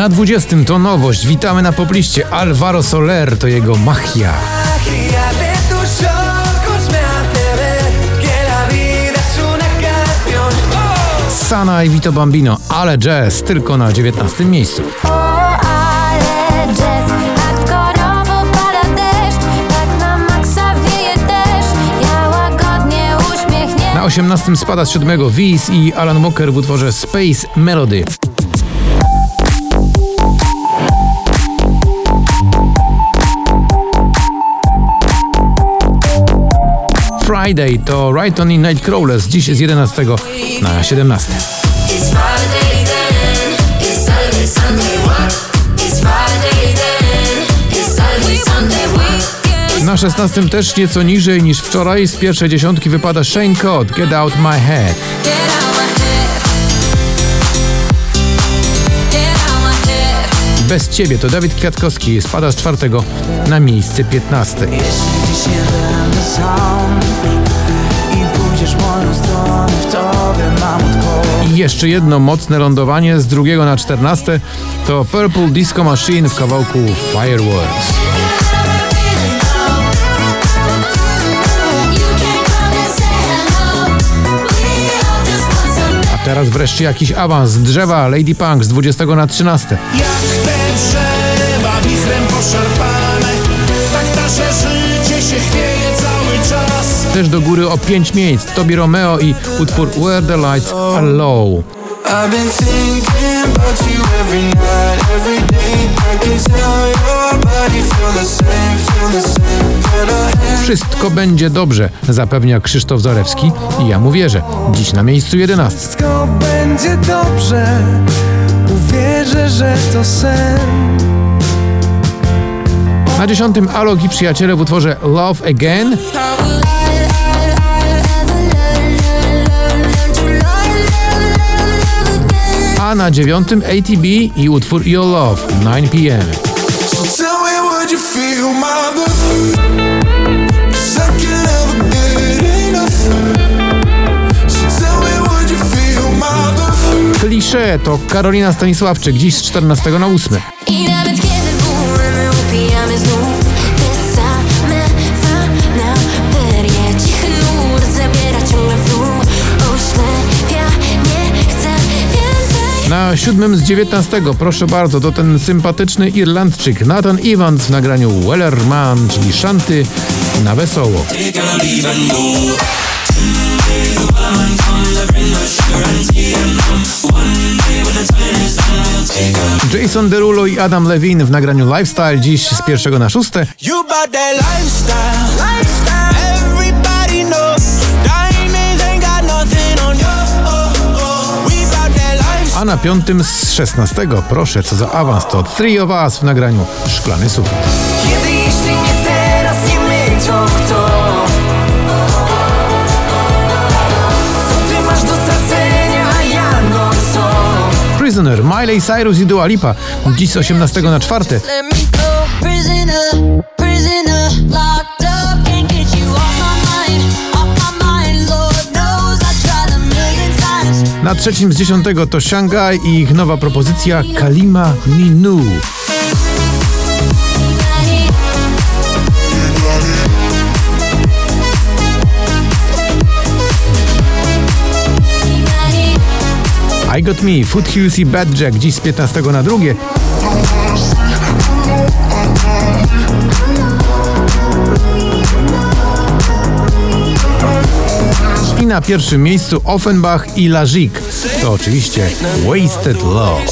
Na 20 to nowość. Witamy na popliście. Alvaro Soler to jego machia. Sana i Vito Bambino, ale jazz tylko na 19 miejscu. Tak Na 18 spada z 7 Wiz i Alan Walker w utworze Space Melody. Friday to Right On in Nightcrawlers, dziś z 11 na 17. It's Friday then. It's Saturday, Sunday, what? It's Friday then. It's Saturday, Sunday, what? Na 16 też nieco niżej niż wczoraj z pierwszej dziesiątki wypada Shane Code, Get Out My Head. Bez ciebie to Dawid Kwiatkowski spada z czwartego na miejsce 15. Jeśli dziś nie będę sam i pójdziesz moją stronę, w tobie mam odpowiedź. I jeszcze jedno mocne lądowanie z drugiego na 14 to Purple Disco Machine w kawałku Fireworks. Teraz wreszcie jakiś awans drzewa Lady Punk z 20 na 13. Jak te drzewa wichrem poszarpane Tak nasze życie się chwieje cały czas Też do góry o 5 miejsc Tobi Romeo i utwór Where the Lights Are Low. I've been thinking about you every night, every day. I can tell your body feel the same, Wszystko będzie dobrze, zapewnia Krzysztof Zarewski i ja mu wierzę. Dziś na miejscu 11. Wszystko będzie dobrze, uwierzę, że to sen. Na 10 Alok i przyjaciele w utworze Love Again. A na 9 ATB i utwór Your Love 9pm. So Klisze to Karolina Stanisławczyk, dziś z 14 na 8. Na 7 z 19, proszę bardzo, to ten sympatyczny Irlandczyk Nathan Evans w nagraniu Wellerman, czyli szanty na wesoło. Jason Derulo i Adam Levine w nagraniu Lifestyle dziś z pierwszego na szóste, a na piątym z 16, proszę, co za awans, to Three of Us w nagraniu Szklany Sufit. Kiedy jeśli nie teraz, nie my, to kto? No? Prisoner, Miley Cyrus i Dua Lipa, dziś z 18 na 4, na trzecim z 10 to Shanghai i ich nowa propozycja Kalima Minu. I Got Me, Foot Hills i Bad Jack, dziś z 15 na drugie, na pierwszym miejscu Offenbach i Lazik. To oczywiście Wasted Love.